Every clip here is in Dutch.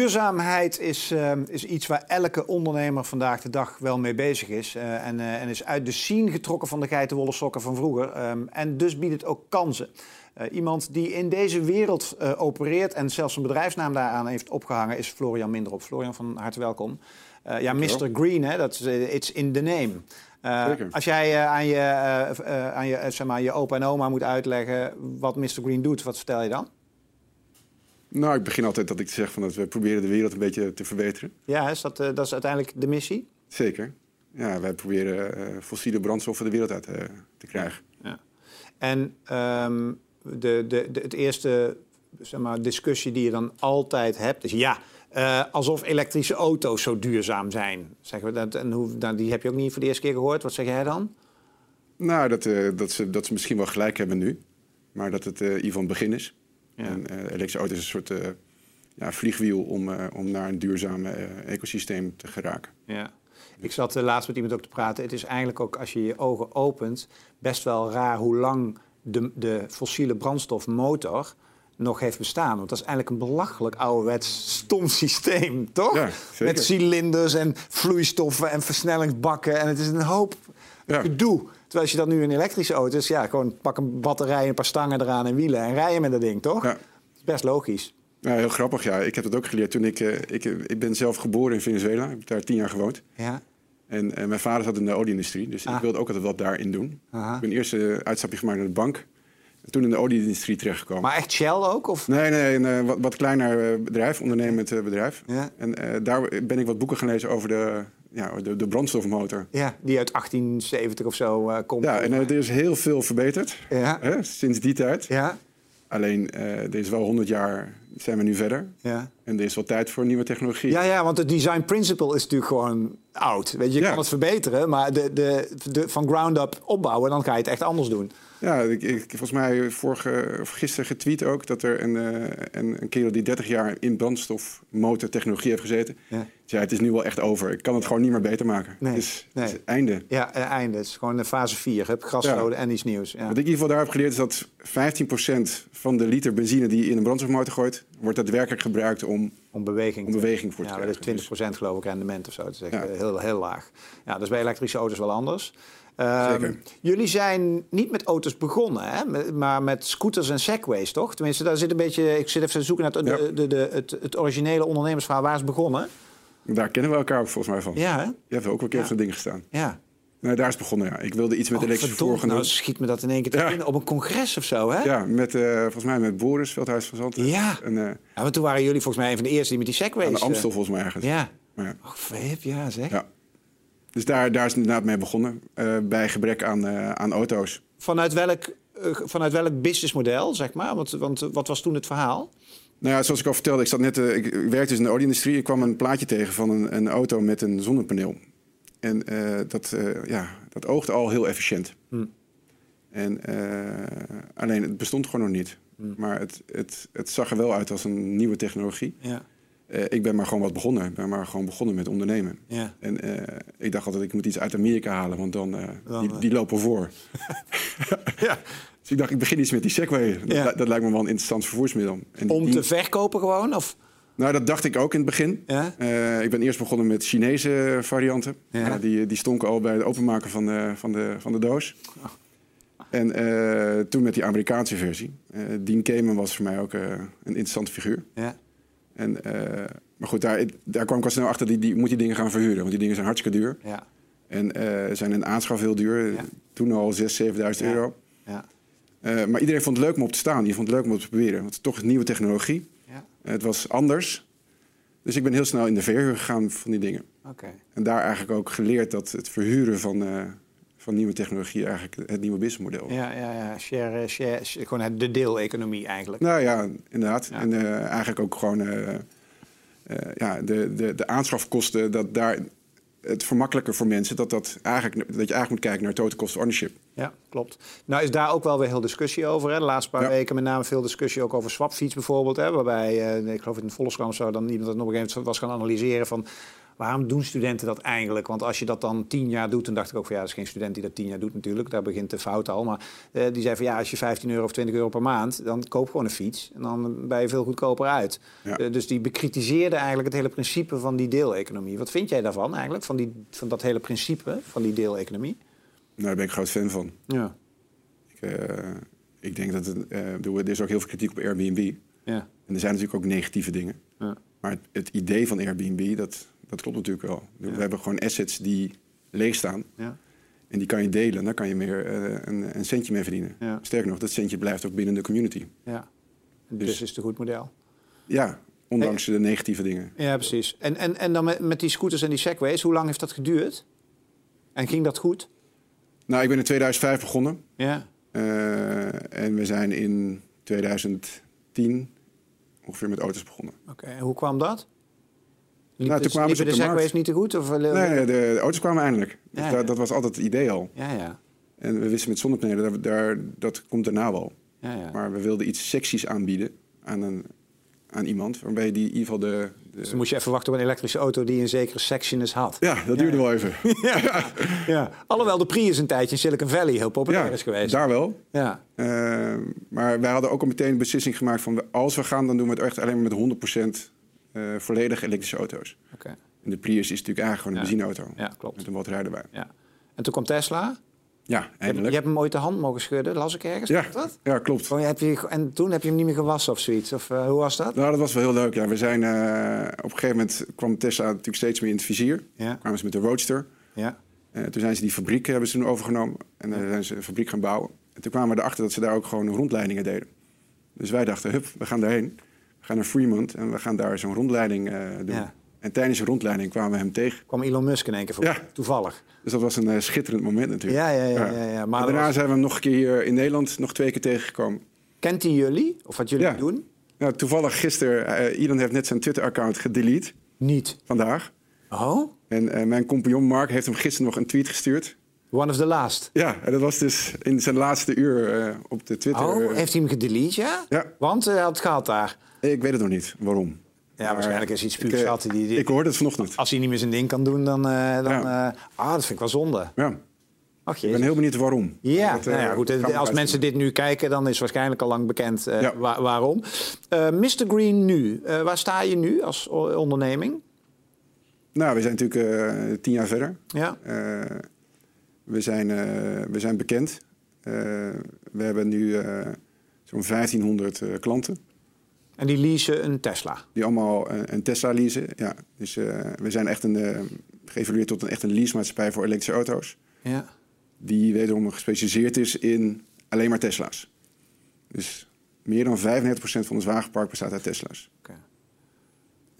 Duurzaamheid is, uh, is iets waar elke ondernemer vandaag de dag wel mee bezig is. Uh, en, uh, en, is uit de scene getrokken van de geitenwolle sokken van vroeger. Um, en dus biedt het ook kansen. iemand die in deze wereld opereert en zelfs een bedrijfsnaam daaraan heeft opgehangen, is Florian Minderop. Florian, van harte welkom. ja, Mr. Green, hè, dat is it's in the name. als jij aan, je, aan je, zeg maar, je opa en oma moet uitleggen wat Mr. Green doet, wat vertel je dan? Nou, ik begin altijd dat ik zeg van dat we proberen de wereld een beetje te verbeteren. Ja, is dat, uh, dat is uiteindelijk de missie? Zeker. Ja, wij proberen uh, fossiele brandstoffen de wereld uit uh, te krijgen. Ja. En um, de, de, de, het eerste zeg maar, discussie die je dan altijd hebt is ja, alsof elektrische auto's zo duurzaam zijn. Zeggen we dat, en hoe, nou, die heb je ook niet voor de eerste keer gehoord. Wat zeg jij dan? Nou, dat, dat, ze, dat ze misschien wel gelijk hebben nu. Maar dat het in ieder geval een begin is. Ja. En uh, elektrische auto is een soort uh, ja, vliegwiel om, uh, om naar een duurzaam ecosysteem te geraken. Ja. Ik zat laatst met iemand ook te praten. Het is eigenlijk ook, als je je ogen opent, best wel raar hoe lang de, de fossiele brandstofmotor nog heeft bestaan. Want dat is eigenlijk een belachelijk ouderwets stom systeem, toch? Ja, Met cilinders en vloeistoffen en versnellingsbakken. En het is een hoop ja. gedoe. Terwijl als je dat nu in elektrische auto's, ja, gewoon pak een batterij, een paar stangen eraan en wielen en rijden met dat ding, toch? Ja. Dat is best logisch. Ja, heel grappig, ja. Ik heb dat ook geleerd toen ik... Uh, ik, ik ben zelf geboren in Venezuela. Ik heb daar tien jaar gewoond. Ja. En mijn vader zat in de olieindustrie, dus ik ah. wilde ook altijd wat daarin doen. Aha. Ik ben eerst een uitstapje gemaakt naar de bank. En toen in de olieindustrie terechtgekomen. Maar echt Shell ook? Of? Nee, nee, een wat, wat kleiner bedrijf, ondernemend bedrijf. Ja. En daar ben ik wat boeken gelezen over de ja, de, de brandstofmotor. Ja, die uit 1870 of zo uh, komt. Ja, en er is heel veel verbeterd ja. hè, sinds die tijd. Ja. Alleen, uh, er is wel 100 jaar zijn we nu verder. Ja. En er is wel tijd voor nieuwe technologie. Ja, ja want het design principle is natuurlijk gewoon oud. Weet je, je kan het verbeteren, maar de, de, de, van ground up opbouwen... dan ga je het echt anders doen. Ja, ik, ik volgens mij vorige, of gisteren getweet ook dat er een, uh, een, een kerel die 30 jaar in brandstofmotortechnologie heeft gezeten. Ja. ja, het is nu wel echt over. Ik kan het gewoon niet meer beter maken. Nee, het, is, nee. het is einde. Ja, einde. Het is gewoon de fase 4. Heb gasloden ja. en iets nieuws. Ja. Wat ik in ieder geval daar heb geleerd is dat 15% van de liter benzine die je in een brandstofmotor gooit, wordt daadwerkelijk gebruikt om, om beweging, om beweging voor te ja, krijgen. Dat is 20% geloof ik rendement of zo. Dat is echt heel, heel laag. Ja, dat is bij elektrische auto's wel anders. Um, jullie zijn niet met auto's begonnen, hè? maar met scooters en segways, toch? Tenminste, daar zit een beetje. Ik zit even te zoeken naar het, de, de, het, het, originele ondernemersverhaal. Waar is het begonnen? Daar kennen we elkaar volgens mij van. Ja, hè? Je hebt ook wel een keer ja. op zo'n ding gestaan. Ja. Nee, daar is het begonnen, ja. Ik wilde iets met oh, elektrische verdomme, Nou, schiet me dat in één keer te ja. Op een congres of zo, hè? Ja, met, uh, volgens mij met Boris, Veldhuis van Zanten. Ja. En, uh, ja, want toen waren jullie volgens mij een van de eerste die met die segways... Aan de Amstel uh, volgens mij ergens. Ja. ja. Oh, ja, zeg. Ja. Dus daar, daar is het inderdaad mee begonnen, uh, bij gebrek aan, aan auto's. Vanuit welk, vanuit welk businessmodel, zeg maar? Want, want wat was toen het verhaal? Nou ja, zoals ik al vertelde, ik, zat net, ik, werkte dus in de olieindustrie. Ik kwam een plaatje tegen van een, een auto met een zonnepaneel. En dat, ja, dat oogde al heel efficiënt. Hm. En, alleen, het bestond gewoon nog niet. Hm. Maar het, het, het zag er wel uit als een nieuwe technologie. Ja. Uh, ik ben maar gewoon wat begonnen. Ik ben maar gewoon begonnen met ondernemen. Ja. En uh, ik dacht altijd, ik moet iets uit Amerika halen, want dan, uh, dan die, die, lopen voor. ja. Dus ik dacht, ik begin iets met die Segway. Ja. Dat, dat, lijkt me wel een interessant vervoersmiddel. En Om te verkopen gewoon? Of? Nou, dat dacht ik ook in het begin. Ja? ik ben eerst begonnen met Chinese varianten. Ja. die, die stonken al bij het openmaken van de, van de, van de doos. Oh. En toen met die Amerikaanse versie. Dean Kamen was voor mij ook een interessante figuur. Ja. En, maar goed, daar, daar kwam ik al snel achter, die, die moet die dingen gaan verhuren. Want die dingen zijn hartstikke duur. Ja. En zijn een aanschaf heel duur. Toen al 6.000, 7.000 euro. Ja. Maar iedereen vond het leuk om op te staan. Die vond het leuk om op te proberen. Want het is toch een nieuwe technologie. Het was anders. Dus ik ben heel snel in de verhuur gegaan van die dingen. Okay. En daar eigenlijk ook geleerd dat het verhuren van, van nieuwe technologie eigenlijk het nieuwe businessmodel. Ja, ja, ja. Share, share, gewoon de deeleconomie eigenlijk. Nou ja, inderdaad. En uh, eigenlijk ook gewoon uh, ja, de, de, de aanschafkosten, dat daar het vermakkelijker voor mensen dat, dat, eigenlijk, dat je eigenlijk moet kijken naar total cost ownership. Ja, klopt. Nou is daar ook wel weer heel discussie over. Hè. De laatste paar ja. weken met name veel discussie ook over swapfiets bijvoorbeeld. Hè, waarbij, ik geloof in de Volkskrant of zo, dan iemand dat nog een gegeven moment was gaan analyseren van waarom doen studenten dat eigenlijk? Want als je dat dan tien jaar doet, dan dacht ik ook van ja, dat is geen student die dat tien jaar doet natuurlijk. Daar begint de fout al. Maar uh, die zei van ja, als je 15 euro of 20 euro per maand, dan koop gewoon een fiets. En dan ben je veel goedkoper uit. Ja. Uh, dus die bekritiseerde eigenlijk het hele principe van die deeleconomie. Wat vind jij daarvan eigenlijk, van, die, van dat hele principe van die deeleconomie? Nou, daar ben ik groot fan van. Ja. Ik, uh, ik denk dat het, er is ook heel veel kritiek op Airbnb. Ja. En er zijn natuurlijk ook negatieve dingen. Ja. Maar het, het, idee van Airbnb, dat, dat klopt natuurlijk wel. We hebben gewoon assets die leeg staan. Ja. En die kan je delen, daar kan je meer uh, een, een, centje mee verdienen. Ja. Sterker nog, dat centje blijft ook binnen de community. Ja. Dus, dus is het een goed model. Ja, ondanks de negatieve dingen. Ja, precies. En, en, en dan met, met die scooters en die segways, hoe lang heeft dat geduurd? En ging dat goed? Nou, ik ben in 2005 begonnen. Ja. Uh, en we zijn in 2010 ongeveer met auto's begonnen. Oké, en hoe kwam dat? Liep nou, toen kwamen ze de, de segways niet te goed? Of, nee, de, auto's kwamen eindelijk. Dus dat, dat, was altijd het idee al. Ja, ja. En we wisten met zonnepanelen, daar, daar, dat komt daarna wel. Ja, ja. Maar we wilden iets seksies aanbieden aan een aan iemand. Waarbij die in ieder geval de, de... Dus dan moest je even wachten op een elektrische auto die een zekere sexiness had. Ja, dat duurde wel even. ja. ja. Alhoewel de Prius een tijdje in Silicon Valley heel populair is geweest. daar wel. Ja. Uh, maar wij hadden ook al meteen een beslissing gemaakt van... als we gaan, dan doen we het echt alleen maar met 100% uh, volledig elektrische auto's. Oké. En de Prius is natuurlijk eigenlijk gewoon een benzineauto. Ja, klopt. Met een batterij erbij. Ja. En toen kwam Tesla... Ja, eindelijk. Je hebt hem ooit de hand mogen schudden, las ik ergens. Ja, dat? ja klopt. Oh, heb je, en toen heb je hem niet meer gewassen of zoiets? Of uh, hoe was dat? Nou, dat was wel heel leuk. Ja. We zijn, uh, op een gegeven moment kwam Tesla natuurlijk steeds meer in het vizier. Ja. Kwamen ze met de Roadster. Ja. Uh, toen zijn ze die fabriek hebben ze toen overgenomen. En dan zijn ze een fabriek gaan bouwen. En toen kwamen we erachter dat ze daar ook gewoon rondleidingen deden. Dus wij dachten, hup, we gaan daarheen. We gaan naar Fremont en we gaan daar zo'n rondleiding doen. Ja. En tijdens de rondleiding kwamen we hem tegen. Kwam Elon Musk in één keer voor, ja. toevallig. Dus dat was een uh, schitterend moment natuurlijk. Ja, ja, ja. ja, ja. Maar daarna zijn we hem nog een keer hier in Nederland nog twee keer tegengekomen. Kent hij jullie? Of wat jullie doen? Ja, toevallig gisteren, uh, Elon heeft net zijn Twitter-account gedelete. Niet? Vandaag. Oh? En uh, mijn compagnon Mark heeft hem gisteren nog een tweet gestuurd. One of the last. Ja, en dat was dus in zijn laatste uur op de Twitter. Oh, heeft hij hem gedelete, ja? Ja. Want hij had het gehad daar. Ik weet het nog niet, waarom. Ja, waarschijnlijk is iets puur gehad. Die, die, ik hoorde het vanochtend. Als hij niet meer zijn ding kan doen, dan... Uh, dan ja. uh, ah, dat vind ik wel zonde. Ja. Ach, ik ben heel benieuwd waarom. Ja, dat, uh, nou ja goed, als mensen dit nu kijken, dan is waarschijnlijk al lang bekend ja. waarom. Mr. Green nu, waar sta je nu als onderneming? Nou, we zijn natuurlijk tien jaar verder. Ja. We, zijn, we zijn bekend. we hebben nu zo'n 1500 klanten. En die leasen een Tesla? Die allemaal een Tesla leasen, ja. Dus we zijn echt een, geëvalueerd tot een, echt een leasemaatschappij voor elektrische auto's. Ja. Die wederom gespecialiseerd is in alleen maar Tesla's. Dus meer dan 95% van ons wagenpark bestaat uit Tesla's. Okay.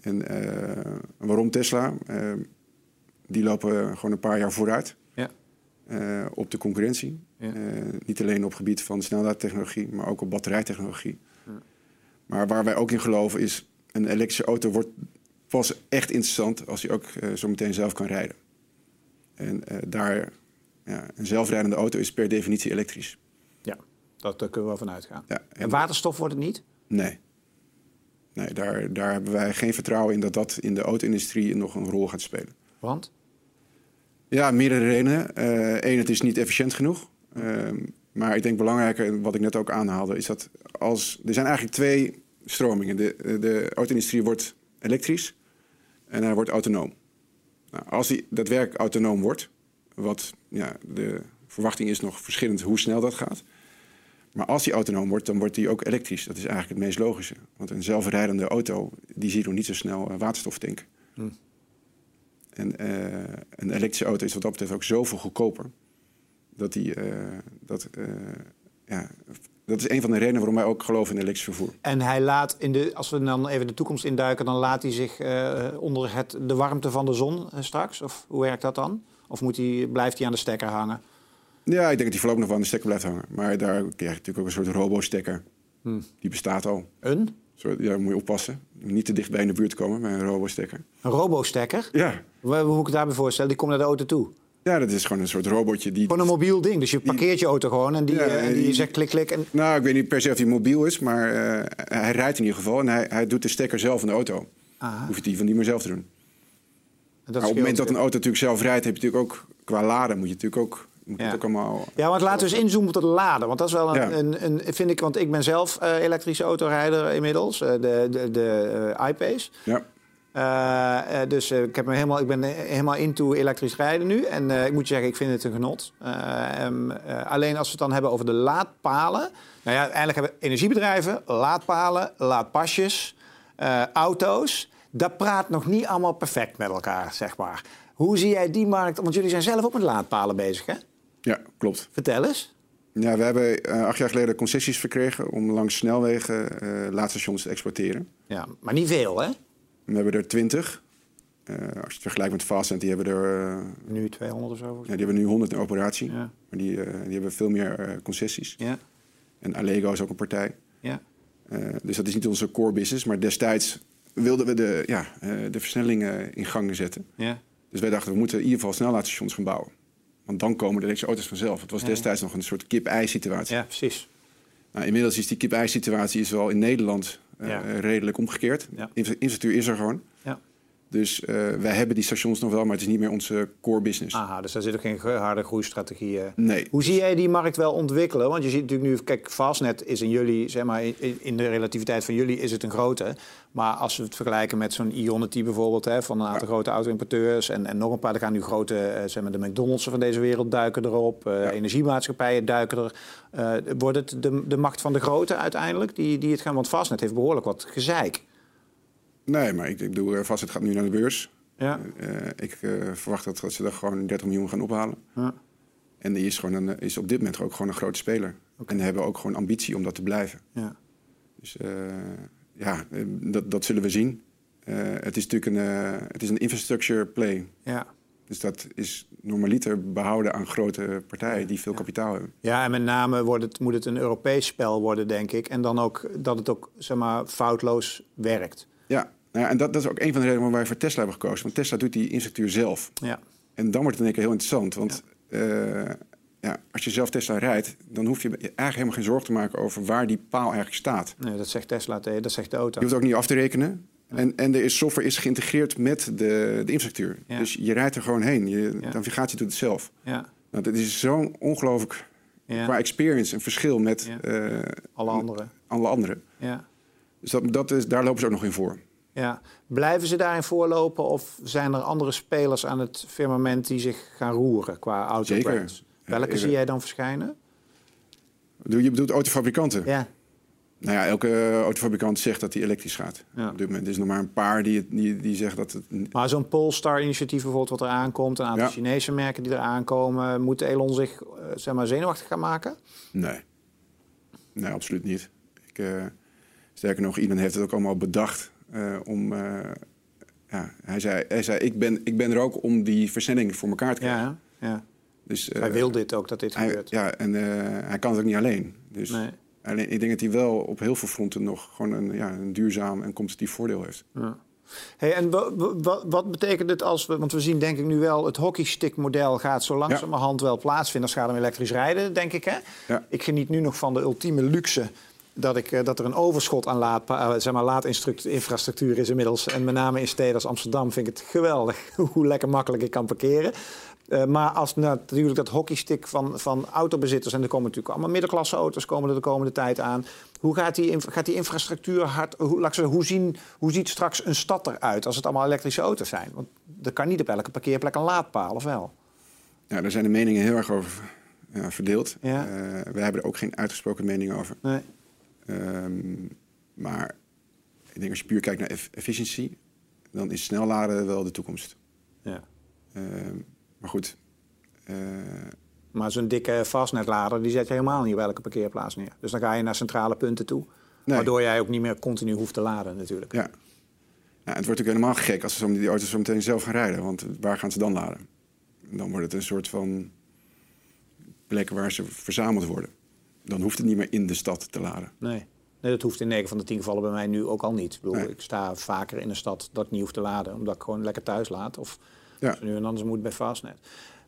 En uh, waarom Tesla? die lopen gewoon een paar jaar vooruit ja. Op de concurrentie. Ja. niet alleen op het gebied van snelheidstechnologie, maar ook op batterijtechnologie. Maar waar wij ook in geloven is... een elektrische auto wordt pas echt interessant... als je ook uh, zo meteen zelf kan rijden. En daar... Ja, een zelfrijdende auto is per definitie elektrisch. Ja, dat, daar kunnen we wel van uitgaan. Ja, en, en waterstof wordt het niet? Nee. Nee, daar, daar hebben wij geen vertrouwen in dat dat in de auto-industrie nog een rol gaat spelen. Want? Ja, meerdere redenen. Eén, uh, het is niet efficiënt genoeg. Uh, maar ik denk belangrijker, wat ik net ook aanhaalde, is dat als. Er zijn eigenlijk twee stromingen. De, de auto-industrie wordt elektrisch en hij wordt autonoom. Nou, als hij daadwerkelijk autonoom wordt, wat ja, de verwachting is nog verschillend hoe snel dat gaat. Maar als hij autonoom wordt, dan wordt hij ook elektrisch. Dat is eigenlijk het meest logische. Want een zelfrijdende auto, die ziet nog niet zo snel uh, waterstof tanken. Hm. En uh, een elektrische auto is wat dat betreft ook zoveel goedkoper dat die, uh, dat, uh, ja, dat is een van de redenen waarom wij ook geloven in elektrisch vervoer. En hij laat, in de, als we dan even de toekomst induiken, dan laat hij zich onder het, de warmte van de zon straks? Of hoe werkt dat dan? Of moet hij, blijft hij aan de stekker hangen? Ja, ik denk dat hij voorlopig nog wel aan de stekker blijft hangen. Maar daar krijg je natuurlijk ook een soort robo-stekker. Hmm. Die bestaat al. Een? Soort, ja, moet je oppassen. Niet te dicht bij in de buurt komen met een robo-stekker. Een robo-stekker? Ja. Hoe, moet ik daarbij voorstellen? Die komt naar de auto toe? Ja, dat is gewoon een soort robotje. Die, gewoon een mobiel ding. Dus je parkeert je auto gewoon en die, ja, uh, die, die, zegt klik, klik. En... Nou, ik weet niet per se of hij mobiel is, maar uh, hij rijdt in ieder geval. En hij, hij doet de stekker zelf in de auto. Aha. Hoeft hij van die maar zelf te doen. op het moment dat een auto natuurlijk zelf rijdt, heb je natuurlijk ook qua laden moet je natuurlijk ook ja. Allemaal... ja, want laten we eens inzoomen op het laden. Want dat is wel een, een, een, vind ik, want ik ben zelf uh, elektrische autorijder inmiddels, uh, de, de, de uh, iPace. Ja. Uh, dus ik, heb me helemaal, ik ben helemaal into elektrisch rijden nu. En ik moet je zeggen, ik vind het een genot. Um, alleen als we het dan hebben over de laadpalen. Nou ja, eigenlijk hebben energiebedrijven, laadpalen, laadpasjes, auto's. Dat praat nog niet allemaal perfect met elkaar, zeg maar. Hoe zie jij die markt? Want jullie zijn zelf ook met laadpalen bezig, hè? Ja, klopt. Vertel eens. Ja, we hebben uh, acht jaar geleden concessies verkregen om langs snelwegen uh, laadstations te exporteren. Ja, maar niet veel, hè? We hebben er twintig. Uh, als je het vergelijkt met Fastend, die hebben er... nu 200 of zo? Ja, die hebben nu 100 in operatie. Ja. Maar die, die hebben veel meer concessies. Ja. En Allego is ook een partij. Ja. dus dat is niet onze core business. Maar destijds wilden we de, ja, de versnellingen in gang zetten. Ja. Dus wij dachten, we moeten in ieder geval snelheidsstations gaan bouwen. Want dan komen de elektrische auto's vanzelf. Het was destijds nog een soort kip-ei-situatie. Ja, precies. Nou, inmiddels is die kip-ei-situatie wel in Nederland redelijk omgekeerd. Ja. Infrastructuur is er gewoon. Dus uh, wij hebben die stations nog wel, maar het is niet meer onze core business. Aha, dus daar zit ook geen harde groeistrategie. Uh. Nee. Hoe zie jij die markt wel ontwikkelen? Want je ziet natuurlijk nu, kijk, Fastnet is in jullie, zeg maar, in de relativiteit van jullie is het een grote. Maar als we het vergelijken met zo'n Ionity bijvoorbeeld, hè, van een aantal grote auto-importeurs en, en nog een paar, er gaan nu grote, uh, zeg maar, de McDonald's van deze wereld duiken erop, uh, ja. energiemaatschappijen duiken er. wordt het de, de macht van de grote uiteindelijk, die, die het gaan, want Fastnet heeft behoorlijk wat gezeik. Nee, maar ik, ik bedoel, eh, vast het gaat nu naar de beurs. Ja. Uh, ik uh, verwacht dat, dat, ze er gewoon 30 miljoen gaan ophalen. Ja. En die is, gewoon een, is op dit moment ook gewoon een grote speler. Okay. En hebben ook gewoon ambitie om dat te blijven. Ja. Dus uh, ja, dat, dat zullen we zien. het is natuurlijk een, het is een infrastructure play. Ja. Dus dat is normaliter behouden aan grote partijen die veel kapitaal hebben. Ja, en met name wordt het, moet het een Europees spel worden, denk ik. En dan ook dat het ook zeg maar, foutloos werkt. Ja, nou ja, en dat, dat, is ook een van de redenen waarom wij voor Tesla hebben gekozen. Want Tesla doet die infrastructuur zelf. Ja. En dan wordt het in één keer heel interessant. Want ja. Uh, ja, als je zelf Tesla rijdt, dan hoef je eigenlijk helemaal geen zorgen te maken over waar die paal eigenlijk staat. Nee, dat zegt Tesla, dat zegt de auto. Je hoeft ook niet af te rekenen. En, en de software is geïntegreerd met de, de infrastructuur. Ja. Dus je rijdt er gewoon heen. Je navigatie doet het zelf. Ja. Nou, dat is zo'n ongelooflijk qua experience een verschil met uh, alle anderen. Alle anderen. Ja. Dus dat, dat is, daar lopen ze ook nog in voor. Ja. Blijven ze daarin voorlopen of zijn er andere spelers aan het firmament die zich gaan roeren qua autobrands? Welke zie jij dan verschijnen? Je bedoelt autofabrikanten? Ja. Nou ja, elke autofabrikant zegt dat hij elektrisch gaat. Ja. Op dit moment is er nog maar een paar die, die, die zeggen dat het... Maar zo'n Polestar-initiatief bijvoorbeeld wat er aankomt... een aantal Chinese merken die er aankomen... moet Elon zich uh, zeg maar zenuwachtig gaan maken? Nee. Nee, absoluut niet. Ik, uh, sterker nog, iemand heeft het ook allemaal bedacht... Uh, om, ja, hij zei, hij zei ik, ben, ik ben er ook om die versnelling voor elkaar te krijgen. Ja, ja. Dus, hij wil dit ook, dat dit hij, gebeurt. Ja, en hij kan het ook niet alleen. Dus... Nee. Alleen ik denk dat hij wel op heel veel fronten nog gewoon een, ja, een duurzaam en competitief voordeel heeft. Ja. Hey, en wat betekent het als we, want we zien denk ik nu wel, het hockeystick-model gaat zo langzamerhand wel plaatsvinden als het gaat om elektrisch rijden, denk ik. Hè? Ja. Ik geniet nu nog van de ultieme luxe dat, ik, eh, dat er een overschot aan laad, uh, zeg maar, laadinfrastructuur is inmiddels. En met name in steden als Amsterdam vind ik het geweldig hoe lekker makkelijk ik kan parkeren. Uh, maar als natuurlijk dat hockeystick van, van autobezitters... en er komen natuurlijk allemaal middenklasse auto's komen er de komende tijd aan. Hoe gaat die, gaat die infrastructuur hard... Hoe, hoe, zien, hoe ziet straks een stad eruit als het allemaal elektrische auto's zijn? Want er kan niet op elke parkeerplek een laadpaal, of wel? Ja, daar zijn de meningen heel erg over ja, verdeeld. Ja. Uh, wij hebben er ook geen uitgesproken mening over. Nee. Um, maar ik denk als je puur kijkt naar efficiëntie... dan is snel laden wel de toekomst. Ja. Um, maar goed. Uh... Maar zo'n dikke vastnetlader, die zet je helemaal niet op welke parkeerplaats neer. Dus dan ga je naar centrale punten toe. Waardoor jij ook niet meer continu hoeft te laden natuurlijk. Ja. ja het wordt natuurlijk helemaal gek als ze die auto's zo meteen zelf gaan rijden. Want waar gaan ze dan laden? Dan wordt het een soort van plek waar ze verzameld worden. Dan hoeft het niet meer in de stad te laden. Nee. Nee, dat hoeft in 9 van de 10 gevallen bij mij nu ook al niet. Ik, bedoel, ik sta vaker in een stad dat ik niet hoef te laden, omdat ik gewoon lekker thuis laat. Of ja. nu en anders moet bij Fastnet.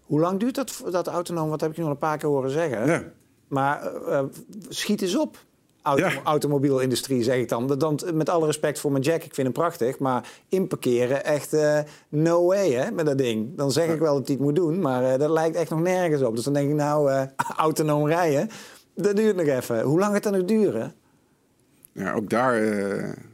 Hoe lang duurt dat, dat autonoom? Wat heb ik je nog een paar keer horen zeggen. Ja. Maar uh, schiet eens op. auto automobielindustrie, zeg ik dan. dan. Met alle respect voor mijn Jack, ik vind hem prachtig. Maar inparkeren, echt uh, no way hè, met dat ding. Dan zeg ik wel dat hij het moet doen, maar uh, dat lijkt echt nog nergens op. Dus dan denk ik, nou, autonoom rijden, dat duurt nog even. Hoe lang gaat dat nog duren? Ja, ook daar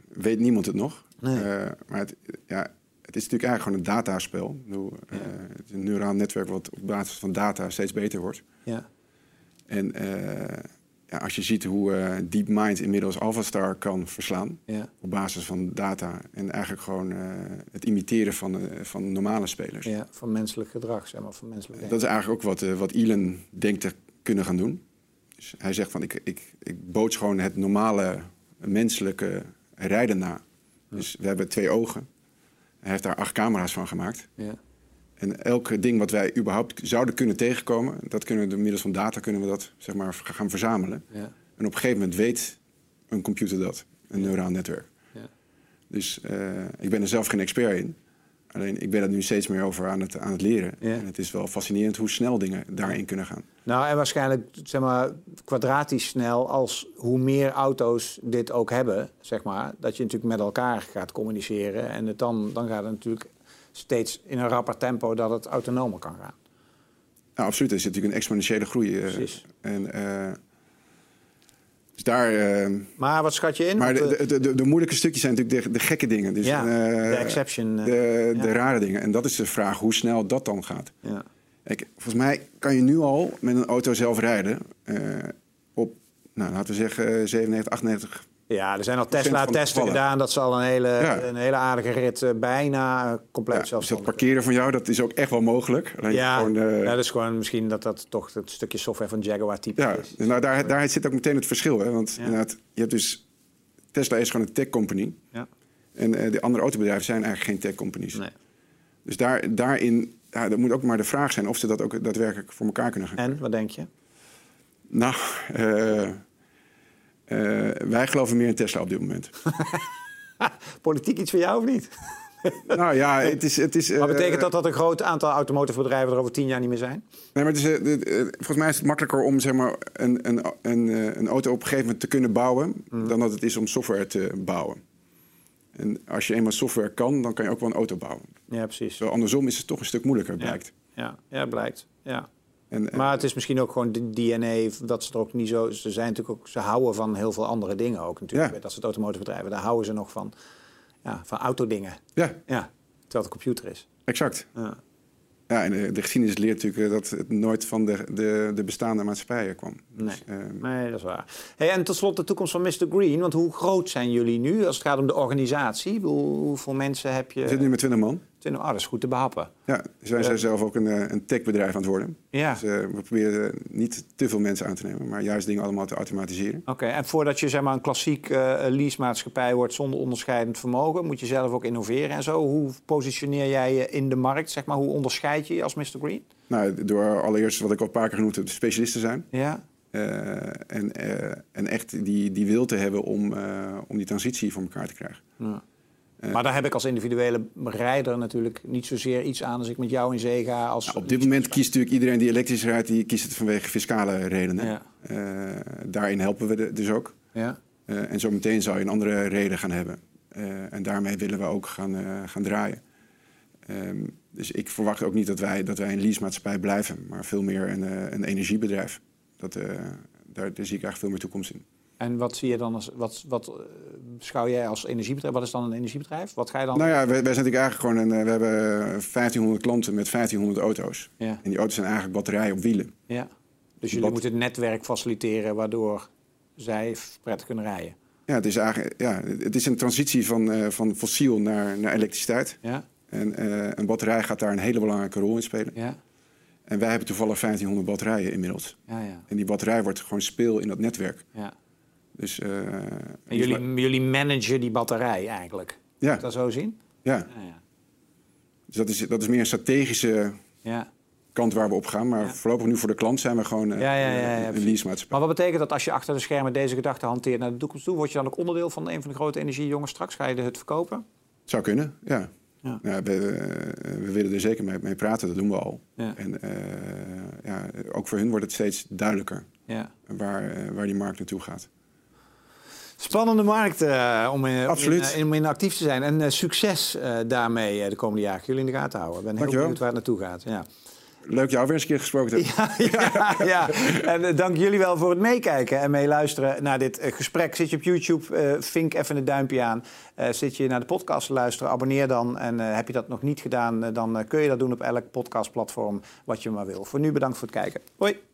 weet niemand het nog. Nee. maar het, ja, het is natuurlijk eigenlijk gewoon een dataspel. Bedoel, ja. het is een neuraal netwerk wat op basis van data steeds beter wordt. Ja. En ja, als je ziet hoe DeepMind inmiddels AlphaStar kan verslaan ja. op basis van data en eigenlijk gewoon het imiteren van, van normale spelers. Ja, van menselijk gedrag, zeg maar, van menselijk. dat is eigenlijk ook wat, wat Elon denkt te kunnen gaan doen. Hij zegt van ik, ik, ik boots gewoon het normale menselijke rijden na. Dus we hebben twee ogen. Hij heeft daar acht camera's van gemaakt. Ja. En elk ding wat wij überhaupt zouden kunnen tegenkomen, dat kunnen we door middels van data kunnen we dat zeg maar, gaan verzamelen. Ja. En op een gegeven moment weet een computer dat, een neuraal netwerk. Ja. Dus uh, ik ben er zelf geen expert in. Alleen ik ben er nu steeds meer over aan het, aan het leren. En het is wel fascinerend hoe snel dingen daarin kunnen gaan. Nou, en waarschijnlijk zeg maar, kwadratisch snel als hoe meer auto's dit ook hebben, zeg maar, dat je natuurlijk met elkaar gaat communiceren. En het dan, dan gaat het natuurlijk steeds in een rapper tempo dat het autonomer kan gaan. Nou, absoluut. Er zit natuurlijk een exponentiële groei. Uh, Precies. En, uh, dus daar, uh, maar wat schat je in? Maar de, de, de, de, moeilijke stukjes zijn natuurlijk de, de gekke dingen. Dus, ja, de exception. de, de rare dingen. En dat is de vraag hoe snel dat dan gaat. Ja. Kijk, volgens mij kan je nu al met een auto zelf rijden op, nou, laten we zeggen, 97, 98 ja, er zijn al Tesla-testen gedaan. Dat zal een hele, een hele aardige rit uh, bijna compleet ja, Dus dat parkeren van jou, dat is ook echt wel mogelijk. Alleen ja, gewoon, uh... ja, dat is gewoon misschien dat dat toch het stukje software van Jaguar type ja, is. Nou, daar, daar zit ook meteen het verschil. Hè? Want inderdaad, je hebt dus... Tesla is gewoon een tech-company. Ja. En uh, de andere autobedrijven zijn eigenlijk geen tech-companies. Nee. Dus daar, daarin... Ja, dat moet ook maar de vraag zijn of ze dat ook daadwerkelijk voor elkaar kunnen gaan En, wat denk je? Nou, wij geloven meer in Tesla op dit moment. Politiek iets voor jou of niet? nou ja, het is... Het is maar betekent uh, dat dat een groot aantal automotive er over tien jaar niet meer zijn? Nee, maar het is, uh, volgens mij is het makkelijker om zeg maar, een, een, een, een auto op een gegeven moment te kunnen bouwen... Mm. dan dat het is om software te bouwen. En als je eenmaal software kan, dan kan je ook wel een auto bouwen. Ja, precies. Zo, andersom is het toch een stuk moeilijker, blijkt. Ja, ja, ja blijkt. Ja. En, maar het is misschien ook gewoon de DNA dat ze er ook niet zo. Ze zijn natuurlijk ook. Ze houden van heel veel andere dingen ook natuurlijk. Ja. Dat soort automotive daar houden ze nog van. Ja, van autodingen. Ja. ja. Terwijl het een computer is. Exact. Ja. Ja, en de, de geschiedenis leert natuurlijk dat het nooit van de, de, de bestaande maatschappijen kwam. Nee, dus, uh, nee dat is waar. Hey, en tot slot de toekomst van Mr. Green. Want hoe groot zijn jullie nu als het gaat om de organisatie? Hoeveel mensen heb je? We zitten nu met 20 man. 20, oh, dat is goed te behappen. Ja, wij zijn zelf ook een, eh, een techbedrijf aan het worden. Ja. Dus uh, we proberen niet te veel mensen aan te nemen, maar juist dingen allemaal te automatiseren. Oké, en voordat je zeg maar, een klassiek uh, leasemaatschappij wordt zonder onderscheidend vermogen, moet je zelf ook innoveren en zo. Hoe positioneer jij je in de markt? Zeg maar, hoe onderscheid je je als Mr. Green? Nou, door allereerst wat ik al een paar keer genoemd heb, specialisten zijn. Ja. en, en echt die, die wil te hebben om, om die transitie voor elkaar te krijgen. Ja. Maar daar heb ik als individuele rijder natuurlijk niet zozeer iets aan als ik met jou in zee ga. Als nou, op dit moment kiest natuurlijk iedereen die elektrisch rijdt, die kiest het vanwege fiscale redenen. Ja. Uh, daarin helpen we de, dus ook. Ja. Uh, en zometeen zou je een andere reden gaan hebben. Uh, en daarmee willen we ook gaan, gaan draaien. Um, dus ik verwacht ook niet dat wij, dat wij een leasemaatschappij blijven, maar veel meer een, een energiebedrijf. Dat, daar, daar zie ik eigenlijk veel meer toekomst in. En wat zie je dan als wat, wat uh, beschouw jij als energiebedrijf? Wat is dan een energiebedrijf? Wat ga je dan? Nou ja, wij, wij zijn natuurlijk eigenlijk gewoon een. Eh, we hebben 1500 klanten met 1500 auto's. Ja. En die auto's zijn eigenlijk batterijen op wielen. Ja. Dus jullie moeten het netwerk faciliteren waardoor zij prettig kunnen rijden. Ja, het is eigenlijk ja, het is een transitie van, uh, van fossiel naar, naar elektriciteit. Ja. En uh, een batterij gaat daar een hele belangrijke rol in spelen. Ja. En wij hebben toevallig 1500 batterijen inmiddels. Ja, ja. En die batterij wordt gewoon speel in dat netwerk. Ja. Dus, uh, en jullie, jullie managen die batterij eigenlijk? Ja. dat zo zien? Ja. ja, ja. Dus dat is, dat is meer een strategische ja. kant waar we op gaan. Maar voorlopig nu voor de klant zijn we gewoon uh, ja, ja, ja, een leasemaatschappij. Maar wat betekent dat als je achter de schermen deze gedachte hanteert naar de toekomst toe? Word je dan ook onderdeel van een van de grote energiejongens straks? Ga je hut verkopen? Zou kunnen, ja. We, uh, we, willen er zeker mee, mee, praten, dat doen we al. En uh, ja, ook voor hun wordt het steeds duidelijker ja. waar, uh, waar die markt naartoe gaat. Spannende markt uh, om, in, Absoluut. In, om in actief te zijn. En succes daarmee de komende jaren. Jullie in de gaten houden. Ik ben heel benieuwd waar het naartoe gaat. Ja. Leuk jou weer eens een keer gesproken te hebben. Ja, ja, ja. en dank jullie wel voor het meekijken en meeluisteren naar dit gesprek. Zit je op YouTube, vink even een duimpje aan. zit je naar de podcast te luisteren, abonneer dan. En heb je dat nog niet gedaan, dan kun je dat doen op elk podcastplatform wat je maar wil. Voor nu bedankt voor het kijken. Hoi.